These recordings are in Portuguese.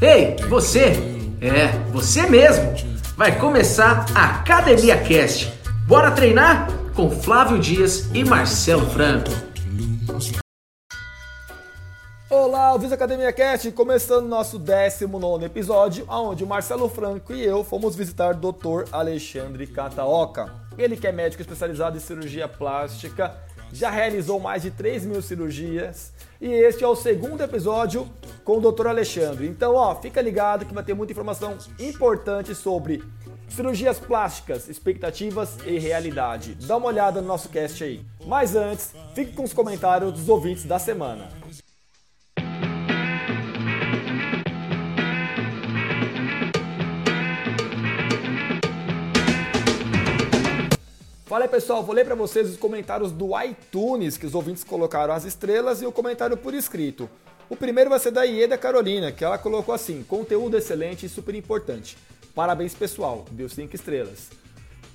Ei, você! É, você mesmo! Vai começar a Academia Cast. Bora treinar? Com Flávio Dias e Marcelo Franco. Olá, ouvintes da Academia Cast, começando nosso 19 episódio, onde o Marcelo Franco e eu fomos visitar o Dr. Alexandre Cataoca. Ele que é médico especializado em cirurgia plástica, já realizou mais de 3 mil cirurgias e este é o segundo episódio com o Dr. Alexandre. Então, ó, fica ligado que vai ter muita informação importante sobre cirurgias plásticas, expectativas e realidade. Dá uma olhada no nosso cast aí. Mas antes, fique com os comentários dos ouvintes da semana. Fala aí pessoal, vou ler para vocês os comentários do iTunes que os ouvintes colocaram as estrelas e o comentário por escrito. O primeiro vai ser da Ieda Carolina, que ela colocou assim: conteúdo excelente e super importante. Parabéns pessoal, deu 5 estrelas.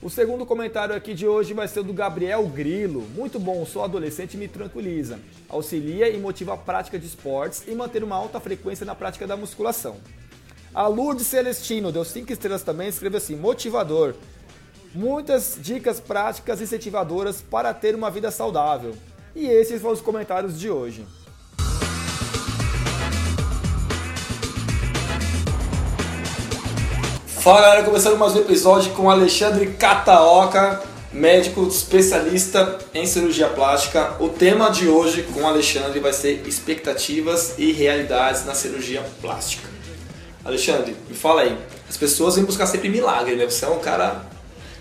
O segundo comentário aqui de hoje vai ser do Gabriel Grilo. Muito bom, sou adolescente e me tranquiliza. Auxilia e motiva a prática de esportes e manter uma alta frequência na prática da musculação. A Lourdes Celestino deu 5 estrelas também, escreveu assim: motivador. Muitas dicas práticas incentivadoras para ter uma vida saudável. E esses foram os comentários de hoje. Fala galera, começando mais um episódio com Alexandre Cataoca, médico especialista em cirurgia plástica. O tema de hoje com Alexandre vai ser expectativas e realidades na cirurgia plástica. Alexandre, me fala aí, as pessoas vêm buscar sempre milagre, né? Você é um cara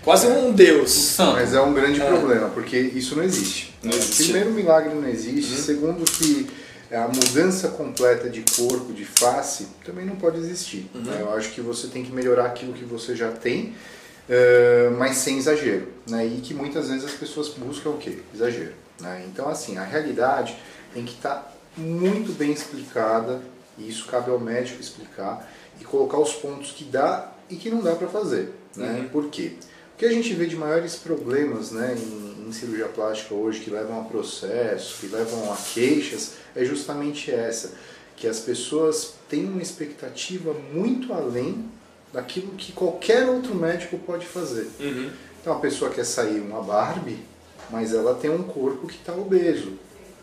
quase um deus. Mas é um grande problema, porque isso não existe. Não existe. Primeiro, o milagre não existe. Segundo, que a mudança completa de corpo, de face, também não pode existir. né? Eu acho que você tem que melhorar aquilo que você já tem, eh, mas sem exagero. Né? E que muitas vezes as pessoas buscam o quê? Exagero. Né? Então, assim, a realidade tem que estar muito bem explicada, e isso cabe ao médico explicar, e colocar os pontos que dá e que não dá para fazer. Né? Por quê? O que a gente vê de maiores problemas né, em, em cirurgia plástica hoje, que levam a processo, que levam a queixas, é justamente essa, que as pessoas têm uma expectativa muito além daquilo que qualquer outro médico pode fazer. Então a pessoa quer sair uma Barbie, mas ela tem um corpo que está obeso.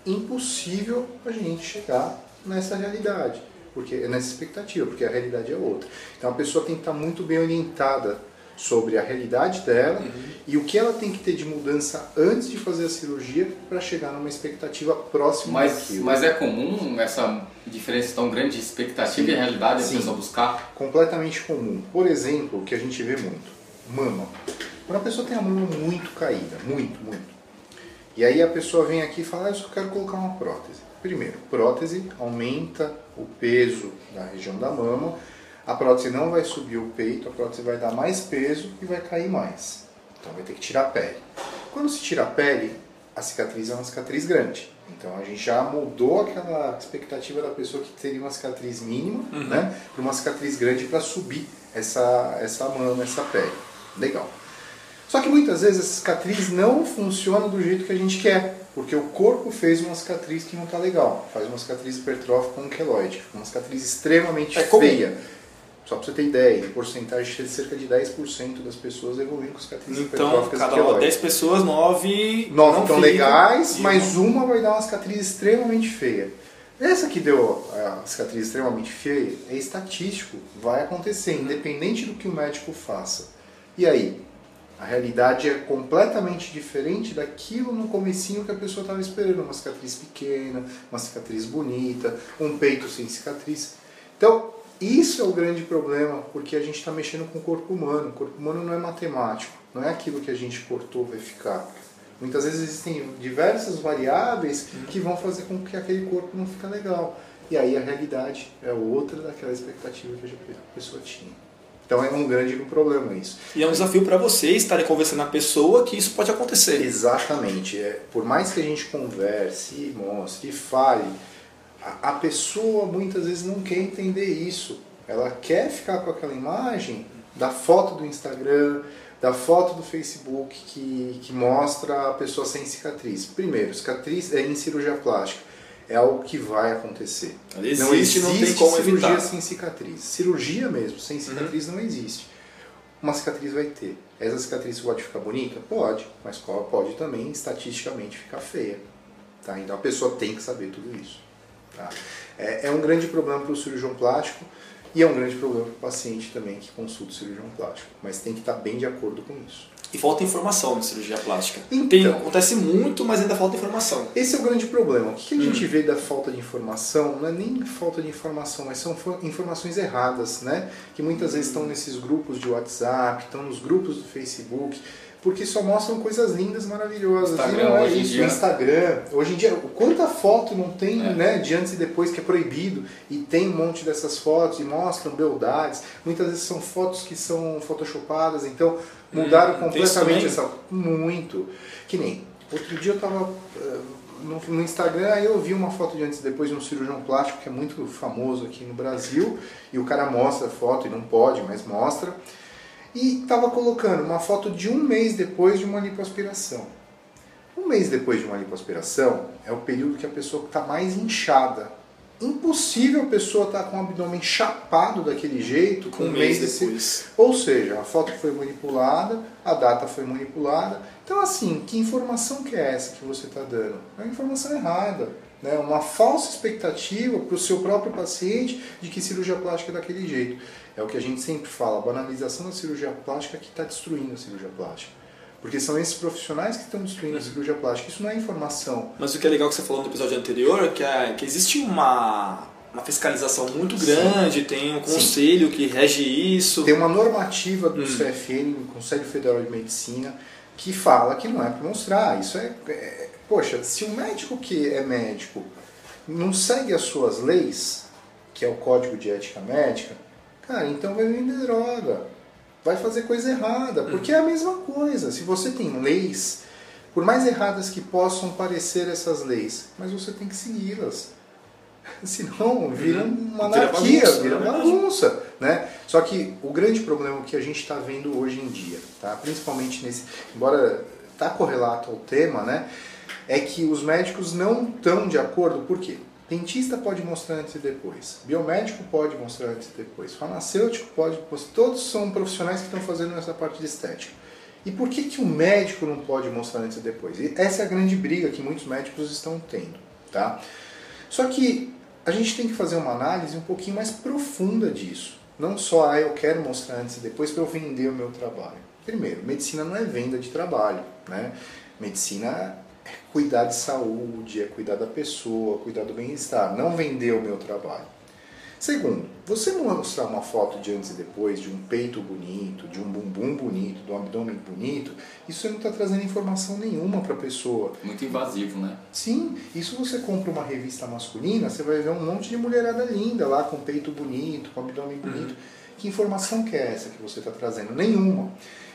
Impossível a gente chegar nessa realidade, porque nessa expectativa, porque a realidade é outra. Então a pessoa tem que estar muito bem orientada sobre a realidade dela e o que ela tem que ter de mudança antes de fazer a cirurgia para chegar numa expectativa próxima Mas, daquilo. mas é comum essa diferença tão grande de expectativa Sim. e realidade a Sim. pessoa buscar? completamente comum. Por exemplo, o que a gente vê muito, mama. Quando a pessoa tem a mama muito caída, muito, muito. E aí a pessoa vem aqui e fala, ah, eu só quero colocar uma prótese. Primeiro, prótese aumenta o peso da região da mama, a prótese não vai subir o peito, a prótese vai dar mais peso e vai cair mais. Então vai ter que tirar a pele. Quando se tira a pele, a cicatriz é uma cicatriz grande. Então a gente já mudou aquela expectativa da pessoa que teria uma cicatriz mínima, né, para uma cicatriz grande para subir essa essa mama, essa pele. Legal. Só que muitas vezes essa cicatriz não funciona do jeito que a gente quer, porque o corpo fez uma cicatriz que não está legal. Faz uma cicatriz hipertrófica onqueloide, uma cicatriz extremamente É comum. Só para você ter ideia, em porcentagem de cerca de 10% das pessoas evoluem com cicatrizes Então, cada onqueloides. 10 pessoas, 9 Nove estão legais, mas uma vai dar uma cicatriz extremamente feia. Essa que deu a cicatriz extremamente feia é estatístico, vai acontecer, independente do que o médico faça. E aí? A realidade é completamente diferente daquilo no comecinho que a pessoa estava esperando. Uma cicatriz pequena, uma cicatriz bonita, um peito sem cicatriz. Então, isso é o grande problema, porque a gente está mexendo com o corpo humano. O corpo humano não é matemático, não é aquilo que a gente cortou vai ficar. Muitas vezes existem diversas variáveis que vão fazer com que aquele corpo não fique legal. E aí a realidade é outra daquela expectativa que a pessoa tinha. Então é um grande problema isso. E é um desafio para vocês estarem conversando com a pessoa que isso pode acontecer. Exatamente. É, por mais que a gente converse, mostre, fale, a, a pessoa muitas vezes não quer entender isso. Ela quer ficar com aquela imagem da foto do Instagram, da foto do Facebook que, que mostra a pessoa sem cicatriz. Primeiro, cicatriz é em cirurgia plástica. é algo que vai acontecer. Existe, não existe não cirurgia evitar. sem cicatriz. Cirurgia mesmo, sem cicatriz uhum. não existe. Uma cicatriz vai ter. Essa cicatriz pode ficar bonita? Pode, mas pode também estatisticamente ficar feia. Tá? Então a pessoa tem que saber tudo isso. Tá? É, é um grande problema para o cirurgião plástico e é um grande problema para o paciente também que consulta o cirurgião plástico. Mas tem que estar bem de acordo com isso. E falta informação na cirurgia plástica. Então, Tem, acontece muito, mas ainda falta informação. Esse é o grande problema. O que a gente hum. vê da falta de informação não é nem falta de informação, mas são informações erradas, né? Que muitas vezes estão nesses grupos de WhatsApp, estão nos grupos do Facebook porque só mostram coisas lindas, maravilhosas. Instagram, é hoje em dia. Instagram. Hoje em dia, quanta foto não tem, é. né, de antes e depois que é proibido, e tem um monte dessas fotos e mostram beldades. Muitas vezes são fotos que são photoshopadas, então mudaram hum, completamente essa. Muito. Que nem. Outro dia eu estava eh, no, no, Instagram, aí eu vi uma foto de antes e depois de um cirurgião plástico que é muito famoso aqui no Brasil, e o cara mostra a foto e não pode, mas mostra e estava colocando uma foto de um mês depois de uma lipoaspiração. Um mês depois de uma lipoaspiração é o período que a pessoa está mais inchada. Impossível a pessoa estar tá com o abdômen chapado daquele jeito um, um mês, mês depois. Ou seja, a foto foi manipulada, a data foi manipulada. Então, assim, que informação que é essa que você está dando? É uma informação errada. Né? Uma falsa expectativa para o seu próprio paciente de que cirurgia plástica é daquele jeito. É o que a gente sempre fala, a banalização da cirurgia plástica que está destruindo a cirurgia plástica. Porque são esses profissionais que estão destruindo a cirurgia plástica. Isso não é informação. Mas o que é legal que você falou no episódio anterior é que, é, que existe uma, uma fiscalização muito grande, Sim. tem um conselho Sim. que rege isso. Tem uma normativa do hum. CFN, do Conselho Federal de Medicina, que fala que não é para mostrar. Isso é, é. Poxa, se o médico que é médico não segue as suas leis, que é o Código de Ética Médica, Cara, então vai vender droga. Vai fazer coisa errada. Porque é a mesma coisa. Se você tem leis, por mais erradas que possam parecer essas leis, mas você tem que segui-las. Senão vira uhum. uma anarquia, vira bagunça, vira bagunça né? Só que o grande problema que a gente está vendo hoje em dia, tá? principalmente nesse, embora está correlato ao tema, né? É que os médicos não estão de acordo, por quê? Dentista pode mostrar antes e depois. Biomédico pode mostrar antes e depois. Farmacêutico pode. Todos são profissionais que estão fazendo essa parte de estética. E por que, que o médico não pode mostrar antes e depois? E essa é a grande briga que muitos médicos estão tendo. Tá? Só que a gente tem que fazer uma análise um pouquinho mais profunda disso. Não só, ah, eu quero mostrar antes e depois para eu vender o meu trabalho. Primeiro, medicina não é venda de trabalho. Né? Medicina cuidar de saúde, é cuidar da pessoa, cuidar do bem-estar, não vender o meu trabalho. Segundo, você mostrar uma foto de antes e depois, de um peito bonito, de um bumbum bonito, de um abdômen bonito, isso não está trazendo informação nenhuma para a pessoa. Muito invasivo, né? Sim, isso você compra uma revista masculina, você vai ver um monte de mulherada linda lá, com peito bonito, com abdômen bonito. Uhum. Que informação que é essa que você está trazendo? Nenhuma.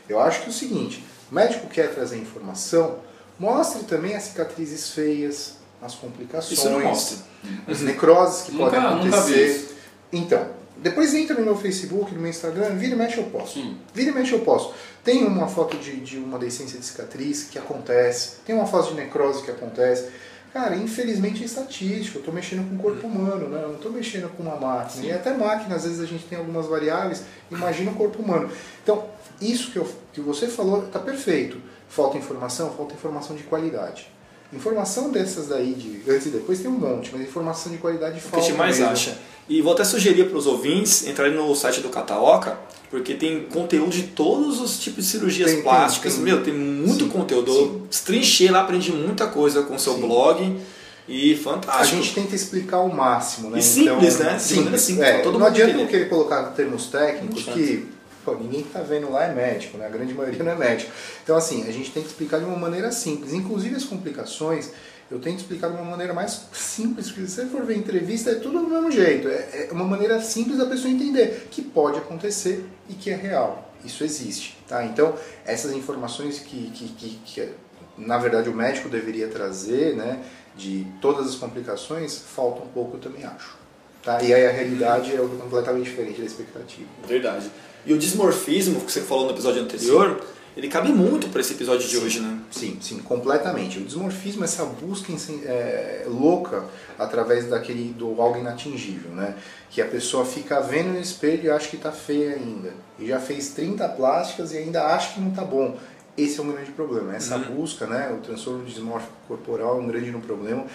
Eu acho que é o seguinte, o médico quer trazer informação, Mostre também as cicatrizes feias, as complicações, as necroses que nunca, podem acontecer. Então, depois entra no meu Facebook, no meu Instagram, vira e mexe eu posso. Sim. Vira e mexe eu posso. Tem uma foto de, de uma decência de cicatriz que acontece, tem uma foto de necrose que acontece. Cara, infelizmente é estatístico, eu estou mexendo com o corpo humano, né? eu não estou mexendo com uma máquina. Sim. E até máquina, às vezes a gente tem algumas variáveis, imagina o corpo humano. Então, isso que, eu, que você falou está perfeito. Falta informação? Falta informação de qualidade. Informação dessas daí, de antes e depois, tem um monte, mas informação de qualidade falta. O que a gente mais mesmo. acha. E vou até sugerir para os ouvintes entrarem no site do Cataoca, porque tem conteúdo de todos os tipos de cirurgias tem, plásticas. Tem, tem. Meu, tem muito sim, conteúdo. Sim. Destrinchei lá, aprendi muita coisa com o seu sim. blog. E fantástico. A gente tenta explicar o máximo, né? E simples, então, né? Simples. simples. É, todo não adianta querer colocar termos técnicos que Pô, ninguém que está vendo lá é médico, né? a grande maioria não é médico. Então, assim, a gente tem que explicar de uma maneira simples. Inclusive, as complicações, eu tento explicar de uma maneira mais simples, porque se você for ver entrevista, é tudo do mesmo jeito. É, é uma maneira simples da pessoa entender que pode acontecer e que é real. Isso existe. Tá? Então, essas informações que, que, que, que na verdade, o médico deveria trazer, né, de todas as complicações, falta um pouco, eu também acho. Tá? E aí a realidade é completamente diferente da expectativa. Verdade. E o dismorfismo, que você falou no episódio anterior, Sim. ele cabe muito para esse episódio de hoje, né? Sim, sim, completamente. O desmorfismo é essa busca é, louca através daquele do algo inatingível, né? Que a pessoa fica vendo no espelho e acha que está feia ainda. E já fez 30 plásticas e ainda acha que não está bom. Esse é um grande problema. Essa uhum. busca, né? O transtorno dismórfico corporal é um grande problema.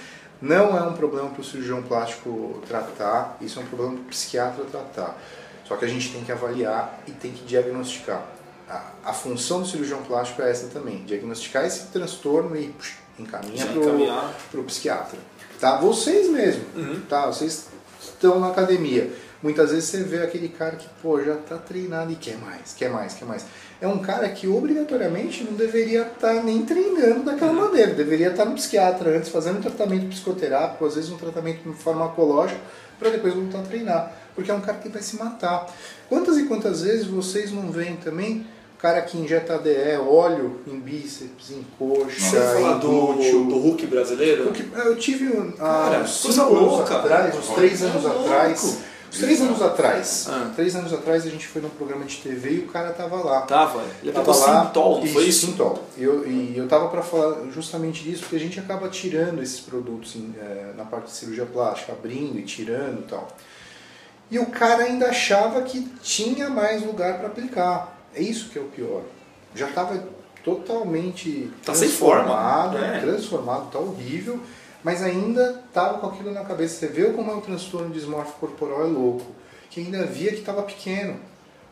Não é um problema para o cirurgião plástico tratar, isso é um problema para o psiquiatra tratar. Só que a gente tem que avaliar e tem que diagnosticar. A, a função do cirurgião plástico é essa também, diagnosticar esse transtorno e pux, encaminha para o psiquiatra. Tá? Vocês mesmo, uhum. tá? Vocês estão na academia. Muitas vezes você vê aquele cara que pô, já está treinado e quer mais, quer mais, quer mais. É um cara que obrigatoriamente não deveria estar tá nem treinando daquela uhum. maneira. Deveria estar tá no psiquiatra antes, fazendo um tratamento psicoterápico, às vezes um tratamento farmacológico, para depois voltar a treinar. Porque é um cara que vai se matar. Quantas e quantas vezes vocês não veem também cara que injeta ADE, óleo em bíceps, em coxa, em glúteo. Do, do Hulk brasileiro? Hulk, eu tive um, ah, uns 5 anos atrás, uns 3 anos é atrás. Uns três anos atrás. Ah. Três anos atrás a gente foi num programa de TV e o cara tava lá. Tava? Ele tava lá. Sintol, foi isso? Sintol. Eu, e eu tava para falar justamente disso, porque a gente acaba tirando esses produtos em, é, na parte de cirurgia plástica, abrindo e tirando e tal. E o cara ainda achava que tinha mais lugar para aplicar. É isso que é o pior. Já estava totalmente tá transformado, sem forma. É. transformado, tá horrível, mas ainda estava com aquilo na cabeça. Você vê como é o transtorno dismórfico corporal é louco, que ainda via que estava pequeno.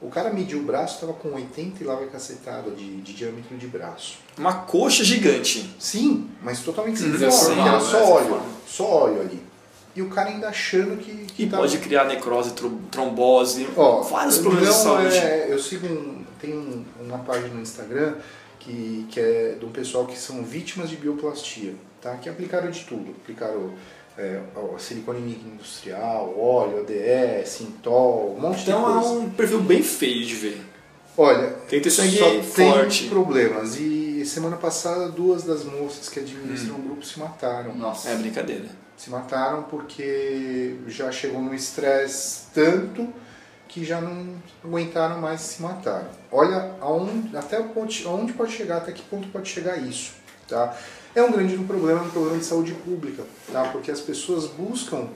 O cara mediu o braço, estava com 80 e lá vai cacetada de, de diâmetro de braço. Uma coxa gigante. Sim, mas totalmente sem forma, era só óleo, só óleo ali e o cara ainda achando que. que e tá... pode criar necrose, trombose, Ó, vários problemas de saúde. É, eu sigo um, tem uma página no Instagram que, que é do pessoal que são vítimas de bioplastia, tá? que aplicaram de tudo. Aplicaram é, silicone industrial, óleo, ADE, Sintol, um monte então de coisa. Então é um perfil bem feio de ver. Olha, tem que ter sangue só forte. tem problemas. E semana passada duas das moças que administram hum. o grupo se mataram. Nossa, é brincadeira se mataram porque já chegou no estresse tanto que já não aguentaram mais se matar. Olha aonde, até onde pode chegar, até que ponto pode chegar isso. Tá? É um grande problema, um problema de saúde pública, tá? porque as pessoas buscam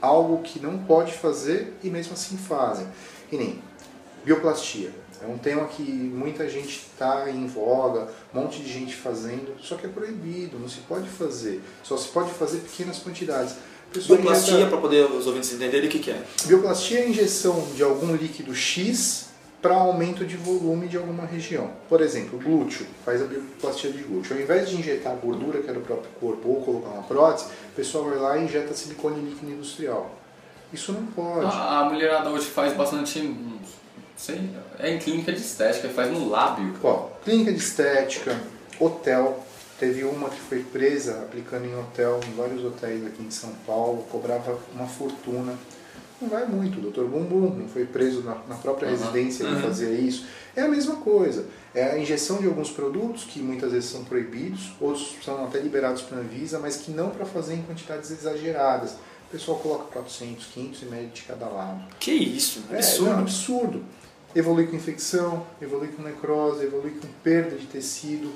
algo que não pode fazer e mesmo assim fazem. E nem bioplastia. É um tema que muita gente está em voga, um monte de gente fazendo, só que é proibido, não se pode fazer. Só se pode fazer pequenas quantidades. Bioplastia, injeta... para poder os ouvintes entenderem o que, que é? Bioplastia é a injeção de algum líquido X para aumento de volume de alguma região. Por exemplo, glúteo, faz a bioplastia de glúteo. Ao invés de injetar a gordura que é do próprio corpo ou colocar uma prótese, o pessoal vai lá e injeta silicone líquido industrial. Isso não pode. A, a mulherada hoje faz bastante Sim, é em clínica de estética, faz no lábio. Ó, clínica de estética, hotel. Teve uma que foi presa aplicando em hotel, em vários hotéis aqui em São Paulo, cobrava uma fortuna. Não vai muito, o Dr. Bumbum não foi preso na, na própria uhum. residência para uhum. fazer isso. É a mesma coisa. É a injeção de alguns produtos que muitas vezes são proibidos, outros são até liberados para a Anvisa, mas que não para fazer em quantidades exageradas. O pessoal coloca 400, 500 e média de cada lado. Que isso? Absurdo. É, é um absurdo evolui com infecção, evolui com necrose, evolui com perda de tecido.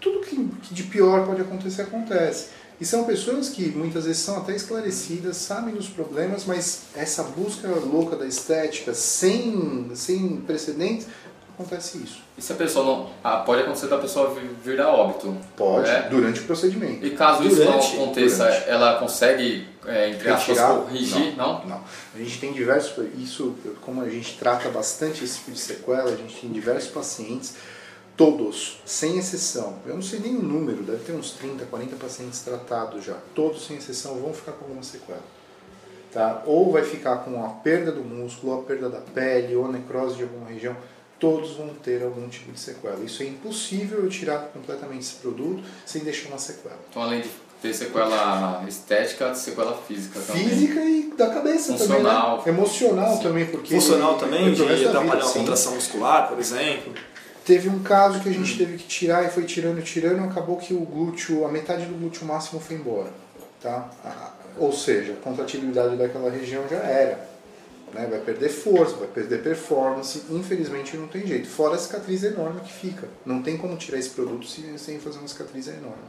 Tudo que, de pior pode acontecer, acontece. E são pessoas que muitas vezes são até esclarecidas, sabem dos problemas, mas essa busca louca da estética, sem, sem precedentes, acontece isso. E se a pessoa não. Ah, pode acontecer da pessoa vir a óbito? Pode, né? durante o procedimento. E caso durante, isso não aconteça, durante. ela consegue, é, entre aspas, corrigir? Não, não, não. A gente tem diversos. Isso, como a gente trata bastante esse tipo de sequela, a gente tem diversos pacientes, todos, sem exceção. Eu não sei nem o número, deve ter uns 30, 40 pacientes tratados já. Todos, sem exceção, vão ficar com alguma sequela. Tá? Ou vai ficar com a perda do músculo, ou a perda da pele, ou a necrose de alguma região todos vão ter algum tipo de sequela. Isso é impossível eu tirar completamente esse produto sem deixar uma sequela. Então, além de ter sequela estética, sequela física também. Física e da cabeça Funcional. também, né? Emocional sim. também, porque... Funcional também, de atrapalhar a contração muscular, por exemplo. Teve um caso que a gente hum. teve que tirar e foi tirando, tirando, acabou que o glúteo, a metade do glúteo máximo foi embora. Tá? Ou seja, a contratibilidade daquela região já era. Né? vai perder força, vai perder performance, infelizmente não tem jeito. Fora a cicatriz enorme que fica. Não tem como tirar esse produto sem fazer uma cicatriz enorme.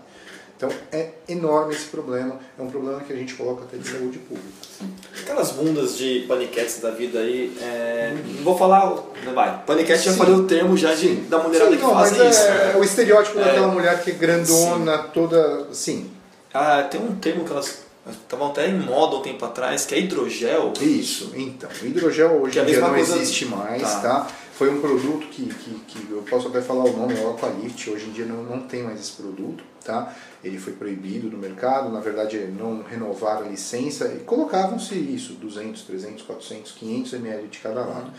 Então é enorme esse problema, é um problema que a gente coloca até de saúde pública. Aquelas bundas de paniquetes da vida aí, é, não vou falar, não vai, paniquete já falei o termo já de, da mulherada sim, que não, faz mas isso. É, é o estereótipo é, daquela mulher que é grandona, sim. toda, sim. Ah, tem um termo que elas estavam até em moda um tempo atrás, que é hidrogel. Isso, então, hidrogel hoje em dia não coisa... existe mais, tá? tá? Foi um produto que, que, que, eu posso até falar o nome, é o Aqualift, hoje em dia não, não tem mais esse produto, tá? Ele foi proibido no mercado, na verdade não renovaram a licença e colocavam-se isso, 200, 300, 400, 500 ml de cada lado.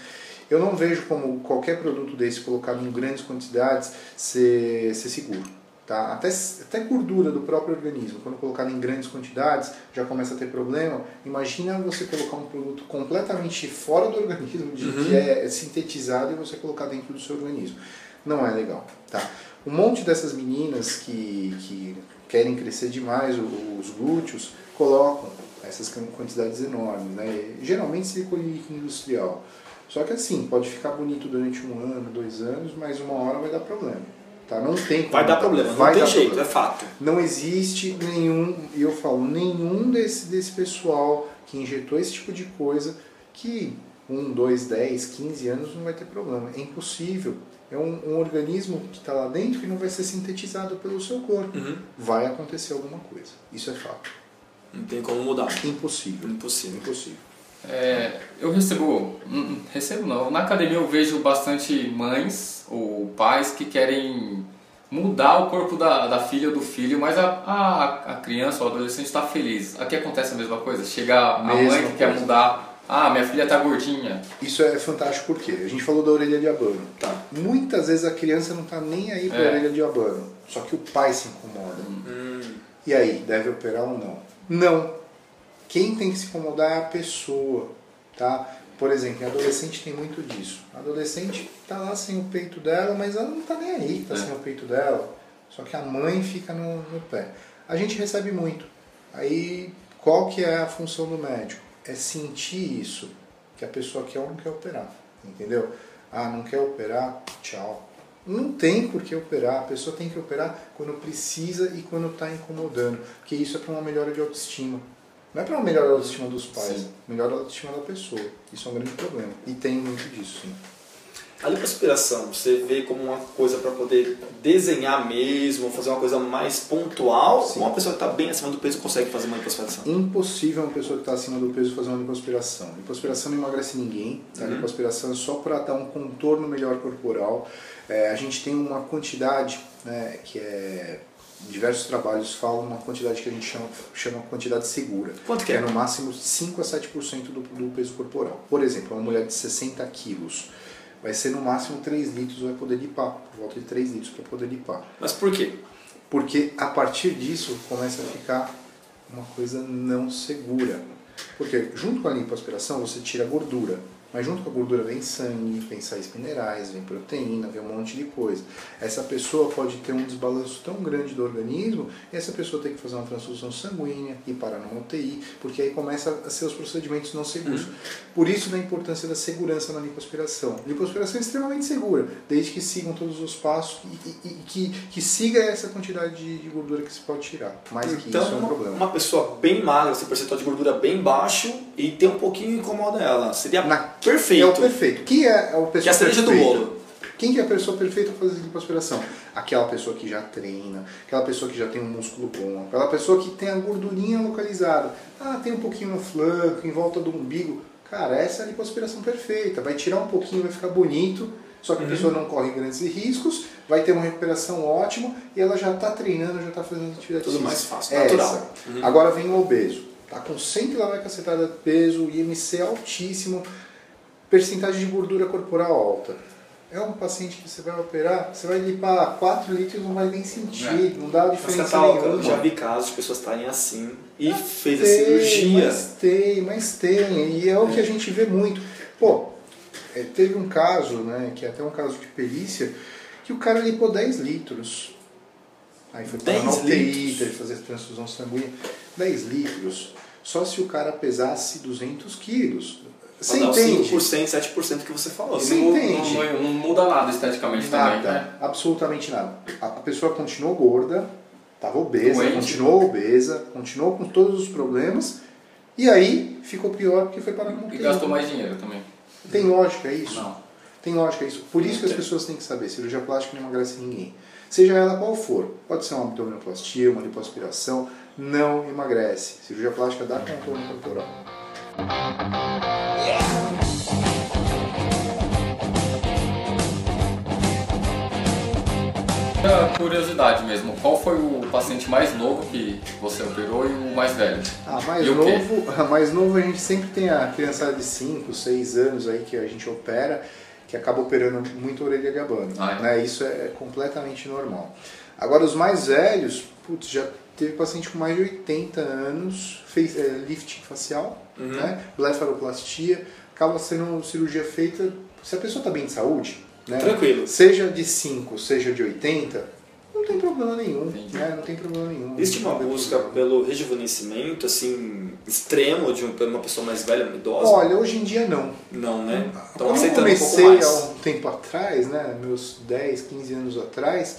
Eu não vejo como qualquer produto desse colocado em grandes quantidades ser, ser seguro. Tá? Até, até gordura do próprio organismo, quando colocado em grandes quantidades, já começa a ter problema. Imagina você colocar um produto completamente fora do organismo, de, uhum. que é sintetizado, e você colocar dentro do seu organismo. Não é legal. Tá? Um monte dessas meninas que, que querem crescer demais os glúteos, colocam essas quantidades enormes. Né? Geralmente silicone industrial. Só que assim, pode ficar bonito durante um ano, dois anos, mas uma hora vai dar problema. Tá? Não tem Vai dar problema, vai não tem jeito, problema. é fato. Não existe nenhum, e eu falo, nenhum desse, desse pessoal que injetou esse tipo de coisa que um, dois, dez, quinze anos não vai ter problema. É impossível. É um, um organismo que está lá dentro que não vai ser sintetizado pelo seu corpo. Uhum. Vai acontecer alguma coisa. Isso é fato. Não tem como mudar. Impossível. Impossível. Impossível. É, eu recebo, hum, hum, recebo não, na academia eu vejo bastante mães ou pais que querem mudar o corpo da, da filha ou do filho, mas a, a, a criança ou adolescente está feliz. Aqui acontece a mesma coisa, chega a mãe que coisa. quer mudar, ah, minha filha está gordinha. Isso é fantástico porque a gente falou da orelha de abano. Tá. Muitas vezes a criança não está nem aí para a é. orelha de abano, só que o pai se incomoda. Hum. E aí, deve operar ou não? Não, quem tem que se incomodar é a pessoa, tá? Por exemplo, adolescente tem muito disso. A adolescente tá lá sem o peito dela, mas ela não tá nem aí, tá é. sem o peito dela. Só que a mãe fica no, no pé. A gente recebe muito. Aí, qual que é a função do médico? É sentir isso, que a pessoa quer ou não quer operar, entendeu? Ah, não quer operar? Tchau. Não tem por que operar, a pessoa tem que operar quando precisa e quando está incomodando, porque isso é para uma melhora de autoestima. Não é para melhorar a autoestima dos pais, sim. melhora a autoestima da pessoa. Isso é um grande problema. E tem muito disso, sim. A lipoaspiração, você vê como uma coisa para poder desenhar mesmo, fazer uma coisa mais pontual? Sim. Ou uma pessoa que está bem acima do peso consegue fazer uma lipoaspiração? Impossível uma pessoa que está acima do peso fazer uma lipoaspiração. Lipoaspiração não emagrece ninguém. Tá? Uhum. Lipoaspiração é só para dar um contorno melhor corporal. É, a gente tem uma quantidade né, que é diversos trabalhos falam uma quantidade que a gente chama, chama quantidade segura. Quanto que é? é no máximo 5 a 7% do, do peso corporal. Por exemplo, uma mulher de 60 quilos vai ser no máximo 3 litros, vai poder lipar, por volta de 3 litros para poder lipar. Mas por quê? Porque a partir disso começa a ficar uma coisa não segura. Porque junto com a lipoaspiração você tira a gordura. Mas junto com a gordura vem sangue, vem sais minerais, vem proteína, vem um monte de coisa. Essa pessoa pode ter um desbalanço tão grande do organismo e essa pessoa tem que fazer uma transfusão sanguínea e parar numa UTI, porque aí começa a ser os procedimentos não seguros. Uhum. Por isso da importância da segurança na lipoaspiração. A lipoaspiração é extremamente segura, desde que sigam todos os passos e, e, e que, que siga essa quantidade de, de, gordura que se pode tirar. Mais então, que isso é um problema. Uma pessoa bem magra, esse percentual de gordura bem baixo e tem um pouquinho incomoda ela. Seria na Perfeito. É o perfeito. Quem é, o pessoa que é a cereja do bolo. Quem que é a pessoa perfeita para fazer lipoaspiração? Aquela pessoa que já treina, aquela pessoa que já tem um músculo bom, aquela pessoa que tem a gordurinha localizada. Ah, tem um pouquinho no flanco, em volta do umbigo. Cara, essa é a lipoaspiração perfeita. Vai tirar um pouquinho, vai ficar bonito, só que a uhum. pessoa não corre grandes riscos, vai ter uma recuperação ótima e ela já está treinando, já está fazendo atividade Tudo mais fácil, é natural. Uhum. Agora vem o obeso. Tá com 100 kg cacetada de peso, IMC altíssimo, percentagem de gordura corporal alta. É um paciente que você vai operar, você vai limpar 4 litros não vai nem sentir, é. não dá diferença mas, nenhuma. Eu já vi casos de pessoas estarem assim e fez tem, a cirurgia. Mas tem, mas tem. E é o que a gente vê muito. Pô, é, teve um caso, né, que é até um caso de perícia, que o cara limpou 10 litros. Aí foi para na UTI, teve que fazer transfusão sanguínea. 10 litros. Só se o cara pesasse 200 quilos Você entende? os 5%, 7% que você falou. Você não, entende? Não, não, não muda nada esteticamente também, Nada, né? absolutamente nada. A a pessoa continuou gorda, estava obesa, Doente. continuou obesa, continuou com todos os problemas, e aí ficou pior porque foi parar no E gastou mais dinheiro também. Tem lógica isso? Não. Tem lógica isso. Por isso que as pessoas têm que saber, cirurgia plástica não emagrece ninguém. Seja ela qual for. Pode ser uma abdominoplastia, uma lipoaspiração, não emagrece. Cirurgia plástica dá contorno corporal. Curiosidade mesmo, qual foi o paciente mais novo que você operou e o mais velho? Ah, mais E novo, mais novo a gente sempre tem a criançada de 5, 6 anos aí que a gente opera, que acaba operando muito a orelha de abano. Ah, é? né? Isso é completamente normal. Agora os mais velhos, putz, já teve paciente com mais de 80 anos, fez é, lifting facial, Uhum. né? blefaroplastia, acaba sendo cirurgia feita, se a pessoa está bem de saúde, né? Tranquilo. seja de 5, seja de 80, não tem problema nenhum, né? não tem problema nenhum. Existe uma busca pelo rejuvenescimento, assim, extremo de um- uma pessoa mais velha, idosa? Olha, hoje em dia não. Não, né? Estão Quando eu um comecei mais. há um tempo atrás, né, meus 10, 15 anos atrás,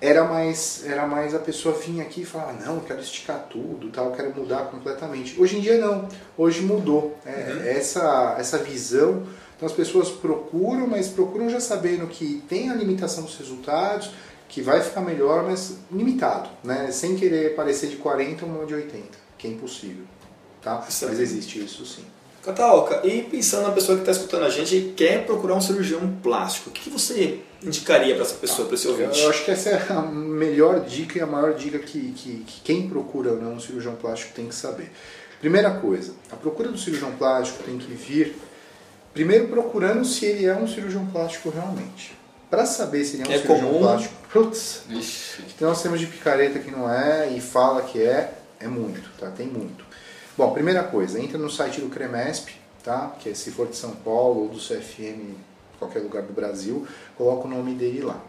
era mais, era mais a pessoa vinha aqui e falava, não, eu quero esticar tudo, tal, eu quero mudar completamente. Hoje em dia não, hoje mudou. É, Uhum. essa, essa visão, então as pessoas procuram, mas procuram já sabendo que tem a limitação dos resultados, que vai ficar melhor, mas limitado, né, sem querer parecer de 40 ou de 80, que é impossível. Tá? É Mas bem. existe isso sim. Cataloca, e pensando na pessoa que está escutando a gente e quer procurar um cirurgião plástico, o que você indicaria para essa pessoa, para esse ouvinte? eu acho que essa é a melhor dica e a maior dica que, que, que quem procura ou não um cirurgião plástico tem que saber. Primeira coisa, a procura do cirurgião plástico tem que vir primeiro procurando se ele é um cirurgião plástico realmente. Para saber se ele é um É cirurgião comum? plástico, putz, Vixe. então nós temos de picareta que não é e fala que é, é muito, tá? Tem muito. Bom, primeira coisa, entra no site do Cremesp, tá? Que é, se for de São Paulo ou do CFM, qualquer lugar do Brasil, coloca o nome dele lá.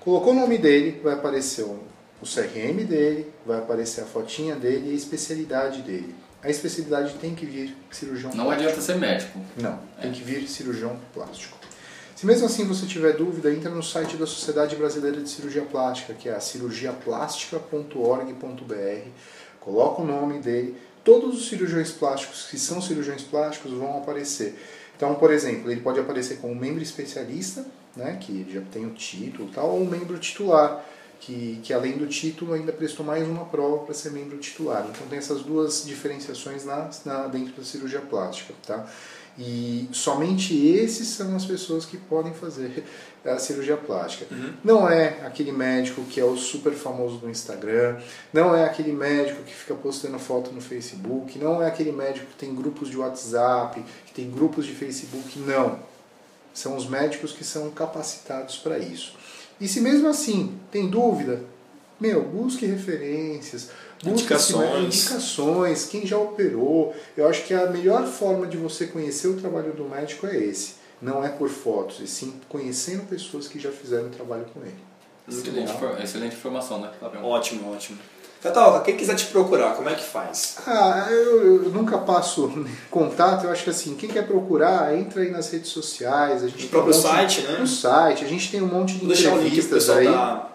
Colocou o nome dele, vai aparecer o, o CRM dele, vai aparecer a fotinha dele e a especialidade dele. A especialidade tem que vir cirurgião Não plástico. adianta ser médico. Não, tem que vir cirurgião plástico. Se mesmo assim você tiver dúvida, entra no site da Sociedade Brasileira de Cirurgia Plástica, que é a cirurgiaplástica.org.br, coloca o nome dele, todos os cirurgiões plásticos que são cirurgiões plásticos vão aparecer. Então, por exemplo, ele pode aparecer como membro especialista, né, que já tem o título tal, ou membro titular, que, que além do título ainda prestou mais uma prova para ser membro titular. Então tem essas duas diferenciações na, na- dentro da cirurgia plástica. Tá? E somente esses são as pessoas que podem fazer a cirurgia plástica. Não é aquele médico que é o super famoso do Instagram, não é aquele médico que fica postando foto no Facebook, não é aquele médico que tem grupos de WhatsApp, que tem grupos de Facebook, não. São os médicos que são capacitados para isso. E se mesmo assim tem dúvida, meu, busque referências, busque Indicações. indicações, quem já operou. Eu acho que a melhor forma de você conhecer o trabalho do médico é esse. Não é por fotos, e sim conhecendo pessoas que já fizeram o trabalho com ele. Excelente, for- excelente informação, né, Flavião? Ótimo, ótimo. Cataloca, quem quiser te procurar, como é que faz? Ah, eu, eu nunca passo contato, eu acho que assim, quem quer procurar, entra aí nas redes sociais. A gente No tem próprio um monte- site, né? No site, a gente tem um monte de Vou deixar o link pro entrevistas pessoal aí. tá...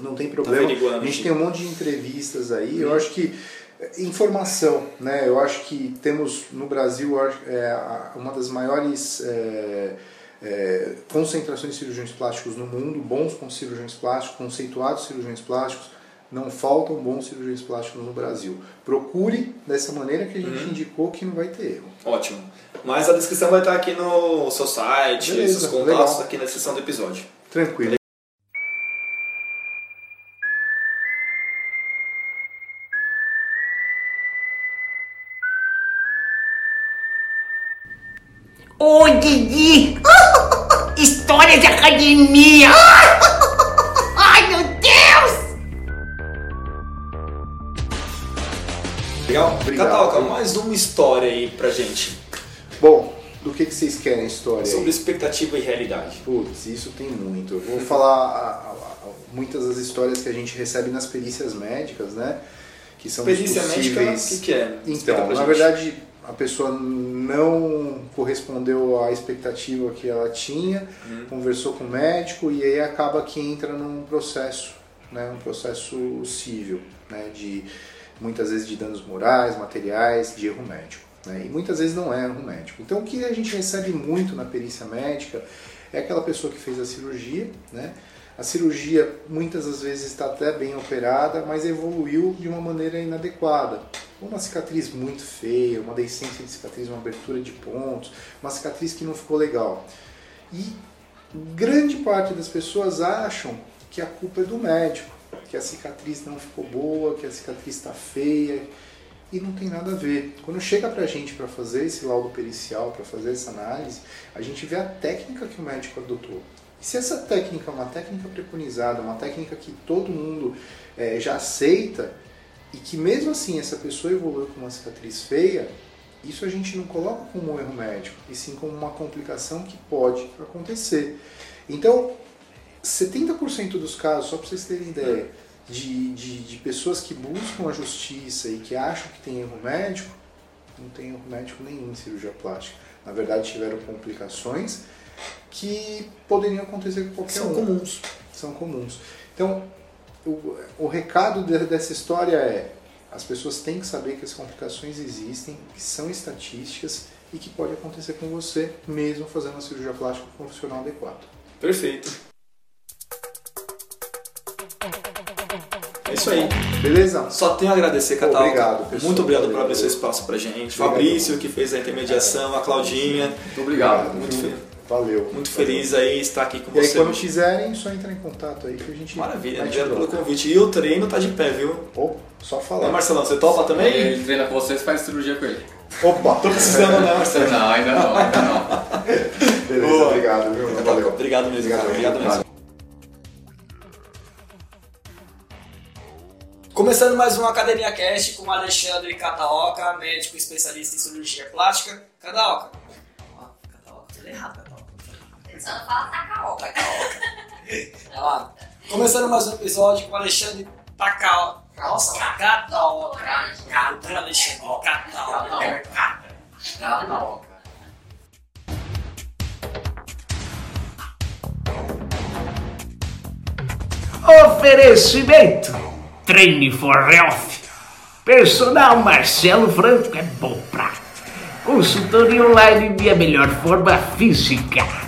Não tem problema. averiguando a gente tem um monte de entrevistas aí. Eu acho que eh, informação, né? Eu acho que temos no Brasil é, uma das maiores é, é, concentrações de cirurgiões plásticos no mundo, bons com cirurgiões plásticos, conceituados cirurgiões plásticos. Não faltam bons cirurgiões plásticos no Brasil. Procure dessa maneira que a gente Uhum. indicou que não vai ter erro. Ótimo. Mas a descrição vai estar aqui no seu site, Beleza, seus contatos, legal. aqui na descrição do episódio. Tranquilo. Ô, Didi! História de academia! Ai, meu Deus! Legal? Obrigado. Cataloca, mais uma história aí pra gente. Bom, do que, que vocês querem a história aí? Sobre expectativa e realidade. Putz, isso tem muito. Eu vou falar a- a- a- muitas das histórias que a gente recebe nas perícias médicas, né? Que são Perícia médica, o que, que é? Então, na gente. verdade, a pessoa não correspondeu à expectativa que ela tinha, conversou com o médico e aí acaba que entra num processo, né, um processo civil, né, de muitas vezes de danos morais, materiais, de erro médico. Né, e muitas vezes não é erro médico. Então o que a gente recebe muito na perícia médica é aquela pessoa que fez a cirurgia, né, a cirurgia muitas das vezes está até bem operada, mas evoluiu de uma maneira inadequada. Uma cicatriz muito feia, uma decência de cicatriz, uma abertura de pontos, uma cicatriz que não ficou legal. E grande parte das pessoas acham que a culpa é do médico, que a cicatriz não ficou boa, que a cicatriz está feia. E não tem nada a ver. Quando chega para a gente para fazer esse laudo pericial, para fazer essa análise, a gente vê a técnica que o médico adotou. E se essa técnica é uma técnica preconizada, uma técnica que todo mundo é, já aceita, e que mesmo assim essa pessoa evoluiu com uma cicatriz feia, isso a gente não coloca como um erro médico, e sim como uma complicação que pode acontecer. Então, 70% dos casos, só para vocês terem ideia, de, de, de pessoas que buscam a justiça e que acham que tem erro médico, não tem erro médico nenhum em cirurgia plástica. Na verdade, tiveram complicações que poderiam acontecer com qualquer São um. comuns. São comuns. Então, o, o recado de- dessa história é: as pessoas têm que saber que as complicações existem, que são estatísticas e que pode acontecer com você, mesmo fazendo uma cirurgia plástica com um profissional adequado. Perfeito. É isso aí. Beleza? Só tenho a agradecer, Catalca. Obrigado, pessoal. Muito obrigado por abrir seu espaço pra gente. Obrigado. Fabrício, que fez a intermediação, a Claudinha. Muito obrigado. Muito, viu? Valeu. muito feliz aí estar aqui com E aí, você. quando quiserem, só entra em contato aí que a gente. Maravilha, obrigado pelo convite. E o treino tá de pé, viu? Ou, só Né, falar. Marcelão, você topa também? Ele treina com vocês faz cirurgia com ele. Opa! Tô precisando, né, Marcelo? Não, ainda não, ainda não. Beleza, Boa. obrigado, viu? Valeu. Obrigado mesmo, cara. Obrigado mesmo. Começando mais uma Academia Cast com o Alexandre Cataoca, médico especialista em cirurgia plástica. Cataoca. Ó, Cataoca, tudo errado, Cataoca. Só fala Tacaoca. Olha lá. Começando mais um episódio com o Alexandre Tacaoca. Nossa, Cataoca. Cara, o Alexandre Cataoca. Tacaoca. Oferecimento: Treine for Health. Personal Marcelo Franco é bom pra. Consultoria online minha melhor forma física.